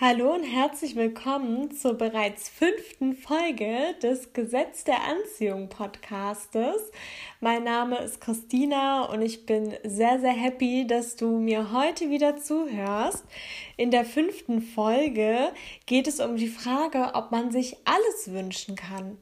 Hallo und herzlich willkommen zur bereits fünften Folge des Gesetz der Anziehung Podcastes. Mein Name ist Christina und ich bin sehr, sehr happy, dass du mir heute wieder zuhörst. In der fünften Folge geht es um die Frage, ob man sich alles wünschen kann.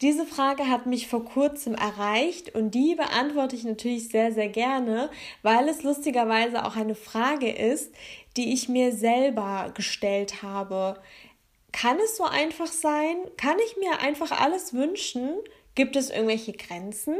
Diese Frage hat mich vor kurzem erreicht und die beantworte ich natürlich sehr, sehr gerne, weil es lustigerweise auch eine Frage ist, die ich mir selber gestellt habe. Kann es so einfach sein? Kann ich mir einfach alles wünschen? Gibt es irgendwelche Grenzen?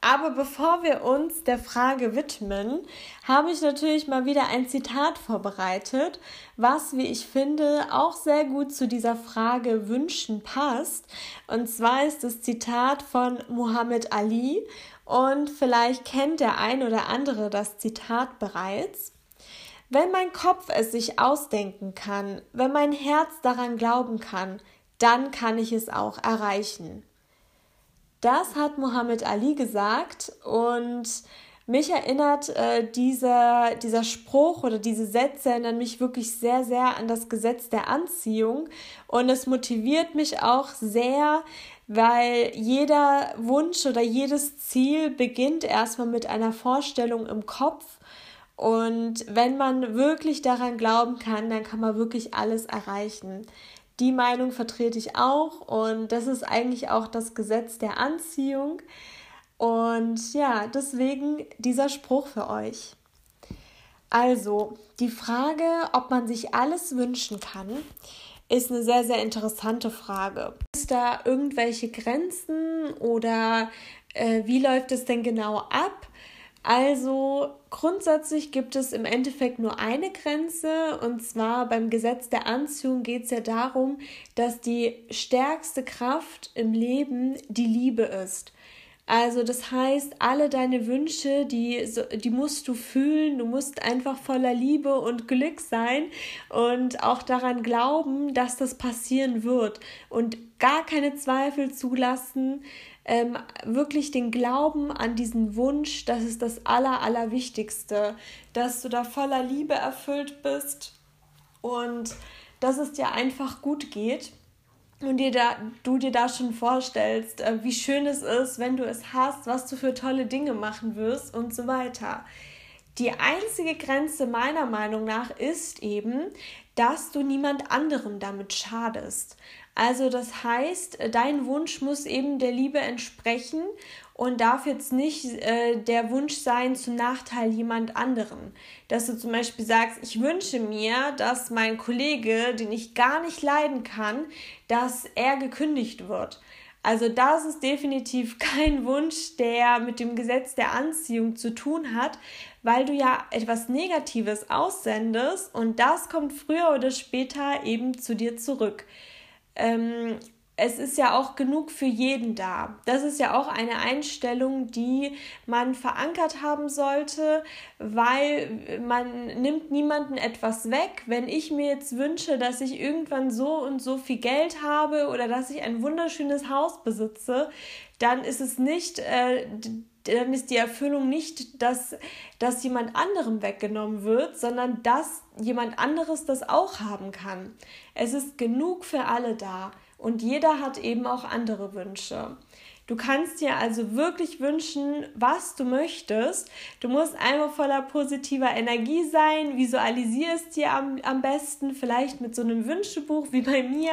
Aber bevor wir uns der Frage widmen, habe ich natürlich mal wieder ein Zitat vorbereitet, was, wie ich finde, auch sehr gut zu dieser Frage Wünschen passt. Und zwar ist das Zitat von Muhammad Ali und vielleicht kennt der ein oder andere das Zitat bereits. Wenn mein Kopf es sich ausdenken kann, wenn mein Herz daran glauben kann, dann kann ich es auch erreichen. Das hat Muhammad Ali gesagt und mich erinnert äh, dieser, dieser Spruch oder diese Sätze erinnern mich wirklich sehr, sehr an das Gesetz der Anziehung und es motiviert mich auch sehr, weil jeder Wunsch oder jedes Ziel beginnt erstmal mit einer Vorstellung im Kopf und wenn man wirklich daran glauben kann, dann kann man wirklich alles erreichen. Die Meinung vertrete ich auch und das ist eigentlich auch das Gesetz der Anziehung. Und ja, deswegen dieser Spruch für euch. Also, die Frage, ob man sich alles wünschen kann, ist eine sehr, sehr interessante Frage. Ist da irgendwelche Grenzen oder äh, wie läuft es denn genau ab? Also grundsätzlich gibt es im Endeffekt nur eine Grenze und zwar beim Gesetz der Anziehung geht es ja darum, dass die stärkste Kraft im Leben die Liebe ist. Also das heißt, alle deine Wünsche, die, die musst du fühlen, du musst einfach voller Liebe und Glück sein und auch daran glauben, dass das passieren wird. Und gar keine Zweifel zulassen, ähm, wirklich den Glauben an diesen Wunsch, das ist das Aller, Allerwichtigste, dass du da voller Liebe erfüllt bist und dass es dir einfach gut geht und dir da, du dir da schon vorstellst, äh, wie schön es ist, wenn du es hast, was du für tolle Dinge machen wirst und so weiter. Die einzige Grenze meiner Meinung nach ist eben, dass du niemand anderem damit schadest. Also das heißt, dein Wunsch muss eben der Liebe entsprechen und darf jetzt nicht äh, der Wunsch sein zum Nachteil jemand anderen. Dass du zum Beispiel sagst, ich wünsche mir, dass mein Kollege, den ich gar nicht leiden kann, dass er gekündigt wird. Also das ist definitiv kein Wunsch, der mit dem Gesetz der Anziehung zu tun hat, weil du ja etwas Negatives aussendest und das kommt früher oder später eben zu dir zurück ähm, es ist ja auch genug für jeden da. Das ist ja auch eine Einstellung, die man verankert haben sollte, weil man nimmt niemanden etwas weg. Wenn ich mir jetzt wünsche, dass ich irgendwann so und so viel Geld habe oder dass ich ein wunderschönes Haus besitze, dann ist es nicht, äh, dann ist die Erfüllung nicht, dass, dass jemand anderem weggenommen wird, sondern dass jemand anderes das auch haben kann. Es ist genug für alle da und jeder hat eben auch andere Wünsche. Du kannst dir also wirklich wünschen, was du möchtest. Du musst einmal voller positiver Energie sein. Visualisier es dir am, am besten, vielleicht mit so einem Wünschebuch wie bei mir.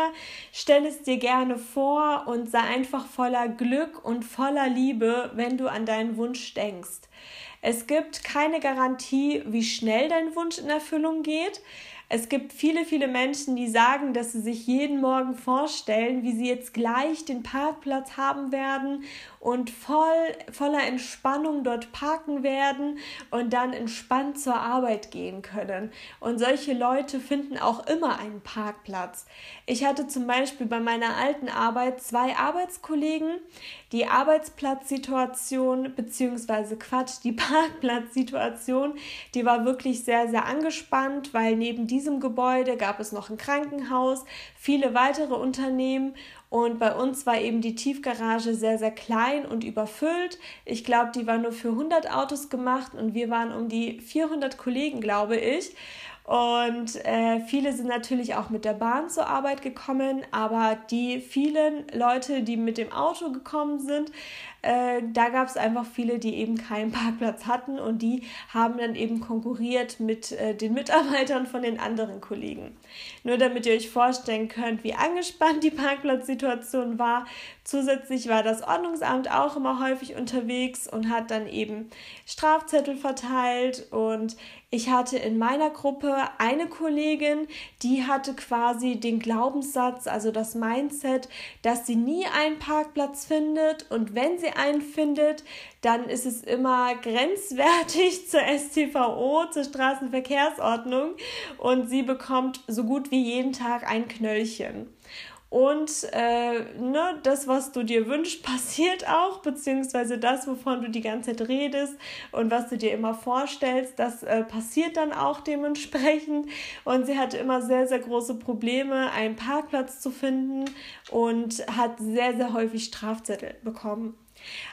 Stell es dir gerne vor und sei einfach voller Glück und voller Liebe, wenn du an deinen Wunsch denkst. Es gibt keine Garantie, wie schnell dein Wunsch in Erfüllung geht. Es gibt viele, viele Menschen, die sagen, dass sie sich jeden Morgen vorstellen, wie sie jetzt gleich den Parkplatz haben werden und voll, voller Entspannung dort parken werden und dann entspannt zur Arbeit gehen können. Und solche Leute finden auch immer einen Parkplatz. Ich hatte zum Beispiel bei meiner alten Arbeit zwei Arbeitskollegen. Die Arbeitsplatzsituation, beziehungsweise Quatsch, die Parkplatzsituation, die war wirklich sehr, sehr angespannt, weil neben diesem Gebäude gab es noch ein Krankenhaus, viele weitere Unternehmen und bei uns war eben die Tiefgarage sehr, sehr klein und überfüllt. Ich glaube, die war nur für 100 Autos gemacht und wir waren um die 400 Kollegen, glaube ich. Und äh, viele sind natürlich auch mit der Bahn zur Arbeit gekommen, aber die vielen Leute, die mit dem Auto gekommen sind, äh, da gab es einfach viele, die eben keinen Parkplatz hatten und die haben dann eben konkurriert mit äh, den Mitarbeitern von den anderen Kollegen. Nur damit ihr euch vorstellen könnt, wie angespannt die Parkplatzsituation war. Zusätzlich war das Ordnungsamt auch immer häufig unterwegs und hat dann eben Strafzettel verteilt und ich hatte in meiner Gruppe eine Kollegin, die hatte quasi den Glaubenssatz, also das Mindset, dass sie nie einen Parkplatz findet und wenn sie einen findet, dann ist es immer grenzwertig zur STVO, zur Straßenverkehrsordnung und sie bekommt so gut wie jeden Tag ein Knöllchen. Und äh, ne, das, was du dir wünschst, passiert auch, beziehungsweise das, wovon du die ganze Zeit redest und was du dir immer vorstellst, das äh, passiert dann auch dementsprechend. Und sie hatte immer sehr, sehr große Probleme, einen Parkplatz zu finden und hat sehr, sehr häufig Strafzettel bekommen.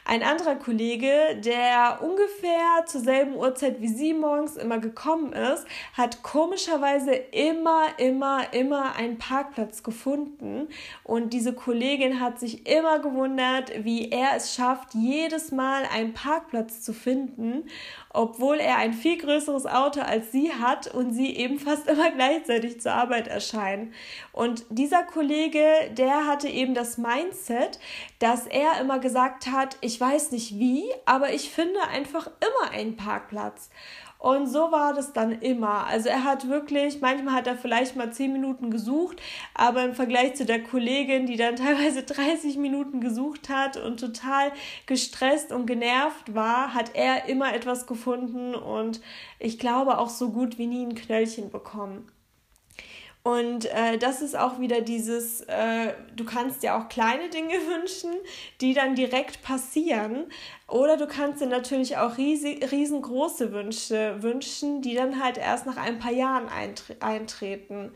Ein anderer Kollege, der ungefähr zur selben Uhrzeit wie sie morgens immer gekommen ist, hat komischerweise immer, immer, immer einen Parkplatz gefunden. Und diese Kollegin hat sich immer gewundert, wie er es schafft, jedes Mal einen Parkplatz zu finden, obwohl er ein viel größeres Auto als sie hat und sie eben fast immer gleichzeitig zur Arbeit erscheinen. Und dieser Kollege, der hatte eben das Mindset, dass er immer gesagt hat, ich weiß nicht wie, aber ich finde einfach immer einen Parkplatz. Und so war das dann immer. Also er hat wirklich, manchmal hat er vielleicht mal 10 Minuten gesucht, aber im Vergleich zu der Kollegin, die dann teilweise 30 Minuten gesucht hat und total gestresst und genervt war, hat er immer etwas gefunden und ich glaube auch so gut wie nie ein Knöllchen bekommen. Und äh, das ist auch wieder dieses, äh, du kannst dir auch kleine Dinge wünschen, die dann direkt passieren. Oder du kannst dir natürlich auch riesig, riesengroße Wünsche wünschen, die dann halt erst nach ein paar Jahren eintre eintreten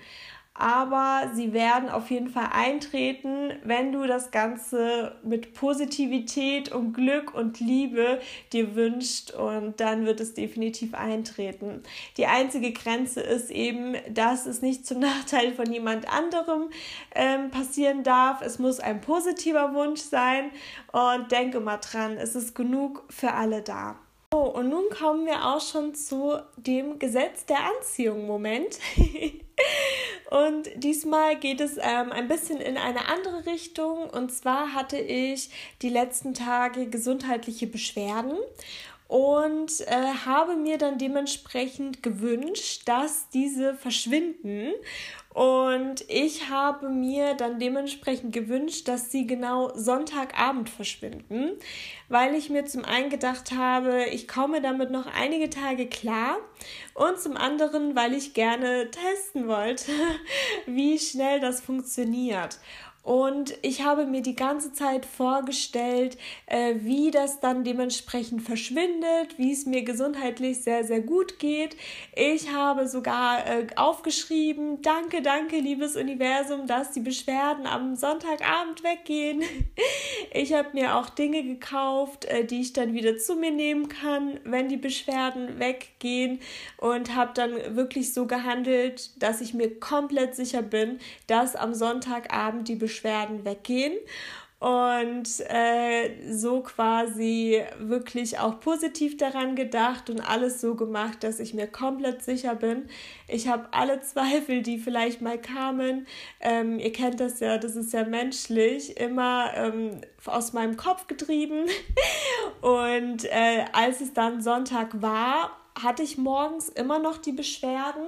aber sie werden auf jeden Fall eintreten, wenn du das Ganze mit Positivität und Glück und Liebe dir wünschst und dann wird es definitiv eintreten. Die einzige Grenze ist eben, dass es nicht zum Nachteil von jemand anderem ähm, passieren darf. Es muss ein positiver Wunsch sein und denke mal dran, es ist genug für alle da. Oh, und nun kommen wir auch schon zu dem Gesetz der Anziehung. Moment. und diesmal geht es ähm, ein bisschen in eine andere Richtung. Und zwar hatte ich die letzten Tage gesundheitliche Beschwerden und äh, habe mir dann dementsprechend gewünscht, dass diese verschwinden. Und ich habe mir dann dementsprechend gewünscht, dass sie genau Sonntagabend verschwinden, weil ich mir zum einen gedacht habe, ich komme damit noch einige Tage klar und zum anderen, weil ich gerne testen wollte, wie schnell das funktioniert. Und ich habe mir die ganze Zeit vorgestellt, äh, wie das dann dementsprechend verschwindet, wie es mir gesundheitlich sehr, sehr gut geht. Ich habe sogar äh, aufgeschrieben, danke, danke, liebes Universum, dass die Beschwerden am Sonntagabend weggehen. Ich habe mir auch Dinge gekauft, äh, die ich dann wieder zu mir nehmen kann, wenn die Beschwerden weggehen. Und habe dann wirklich so gehandelt, dass ich mir komplett sicher bin, dass am Sonntagabend die Beschwerden Beschwerden weggehen und äh, so quasi wirklich auch positiv daran gedacht und alles so gemacht, dass ich mir komplett sicher bin. Ich habe alle Zweifel, die vielleicht mal kamen, ähm, ihr kennt das ja, das ist ja menschlich, immer ähm, aus meinem Kopf getrieben. und äh, als es dann Sonntag war, hatte ich morgens immer noch die Beschwerden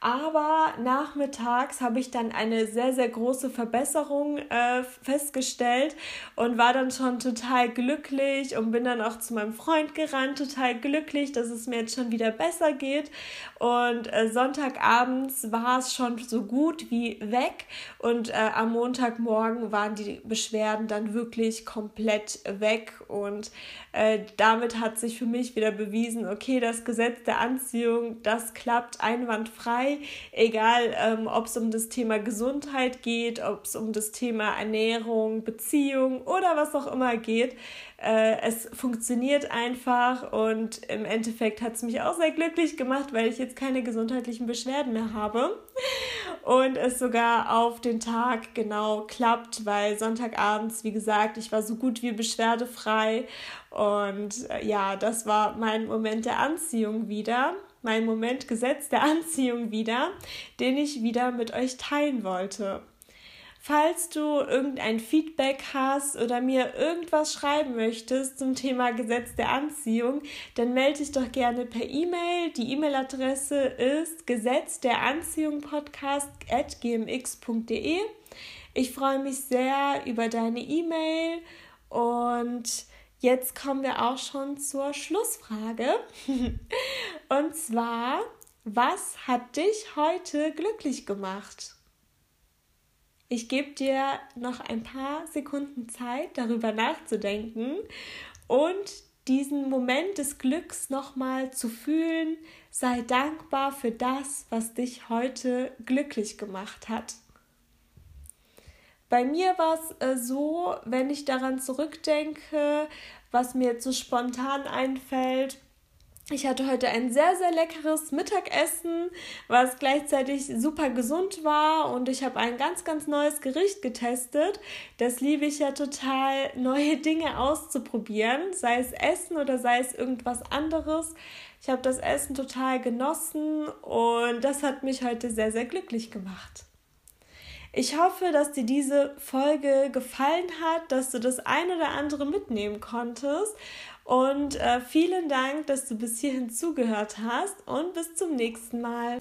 aber nachmittags habe ich dann eine sehr, sehr große Verbesserung äh, festgestellt und war dann schon total glücklich und bin dann auch zu meinem Freund gerannt, total glücklich, dass es mir jetzt schon wieder besser geht. Und äh, Sonntagabends war es schon so gut wie weg und äh, am Montagmorgen waren die Beschwerden dann wirklich komplett weg und äh, damit hat sich für mich wieder bewiesen, okay, das Gesetz der Anziehung, das klappt einwandfrei frei, egal ähm, ob es um das Thema Gesundheit geht, ob es um das Thema Ernährung, Beziehung oder was auch immer geht. Äh, es funktioniert einfach und im Endeffekt hat es mich auch sehr glücklich gemacht, weil ich jetzt keine gesundheitlichen Beschwerden mehr habe und es sogar auf den Tag genau klappt, weil Sonntagabends, wie gesagt, ich war so gut wie beschwerdefrei und äh, ja, das war mein Moment der Anziehung wieder mein Moment Gesetz der Anziehung wieder, den ich wieder mit euch teilen wollte. Falls du irgendein Feedback hast oder mir irgendwas schreiben möchtest zum Thema Gesetz der Anziehung, dann melde dich doch gerne per E-Mail. Die E-Mail-Adresse ist gesetz der Anziehung Podcast at gmx.de. Ich freue mich sehr über deine E-Mail und jetzt kommen wir auch schon zur Schlussfrage. und zwar, was hat dich heute glücklich gemacht? Ich gebe dir noch ein paar Sekunden Zeit, darüber nachzudenken und diesen Moment des Glücks nochmal zu fühlen. Sei dankbar für das, was dich heute glücklich gemacht hat. Bei mir war es äh, so, wenn ich daran zurückdenke, was mir jetzt so spontan einfällt, ich hatte heute ein sehr, sehr leckeres Mittagessen, was gleichzeitig super gesund war und ich habe ein ganz, ganz neues Gericht getestet. Das liebe ich ja total, neue Dinge auszuprobieren, sei es Essen oder sei es irgendwas anderes. Ich habe das Essen total genossen und das hat mich heute sehr, sehr glücklich gemacht. Ich hoffe, dass dir diese Folge gefallen hat, dass du das ein oder andere mitnehmen konntest und äh, vielen Dank, dass du bis hierhin zugehört hast und bis zum nächsten Mal.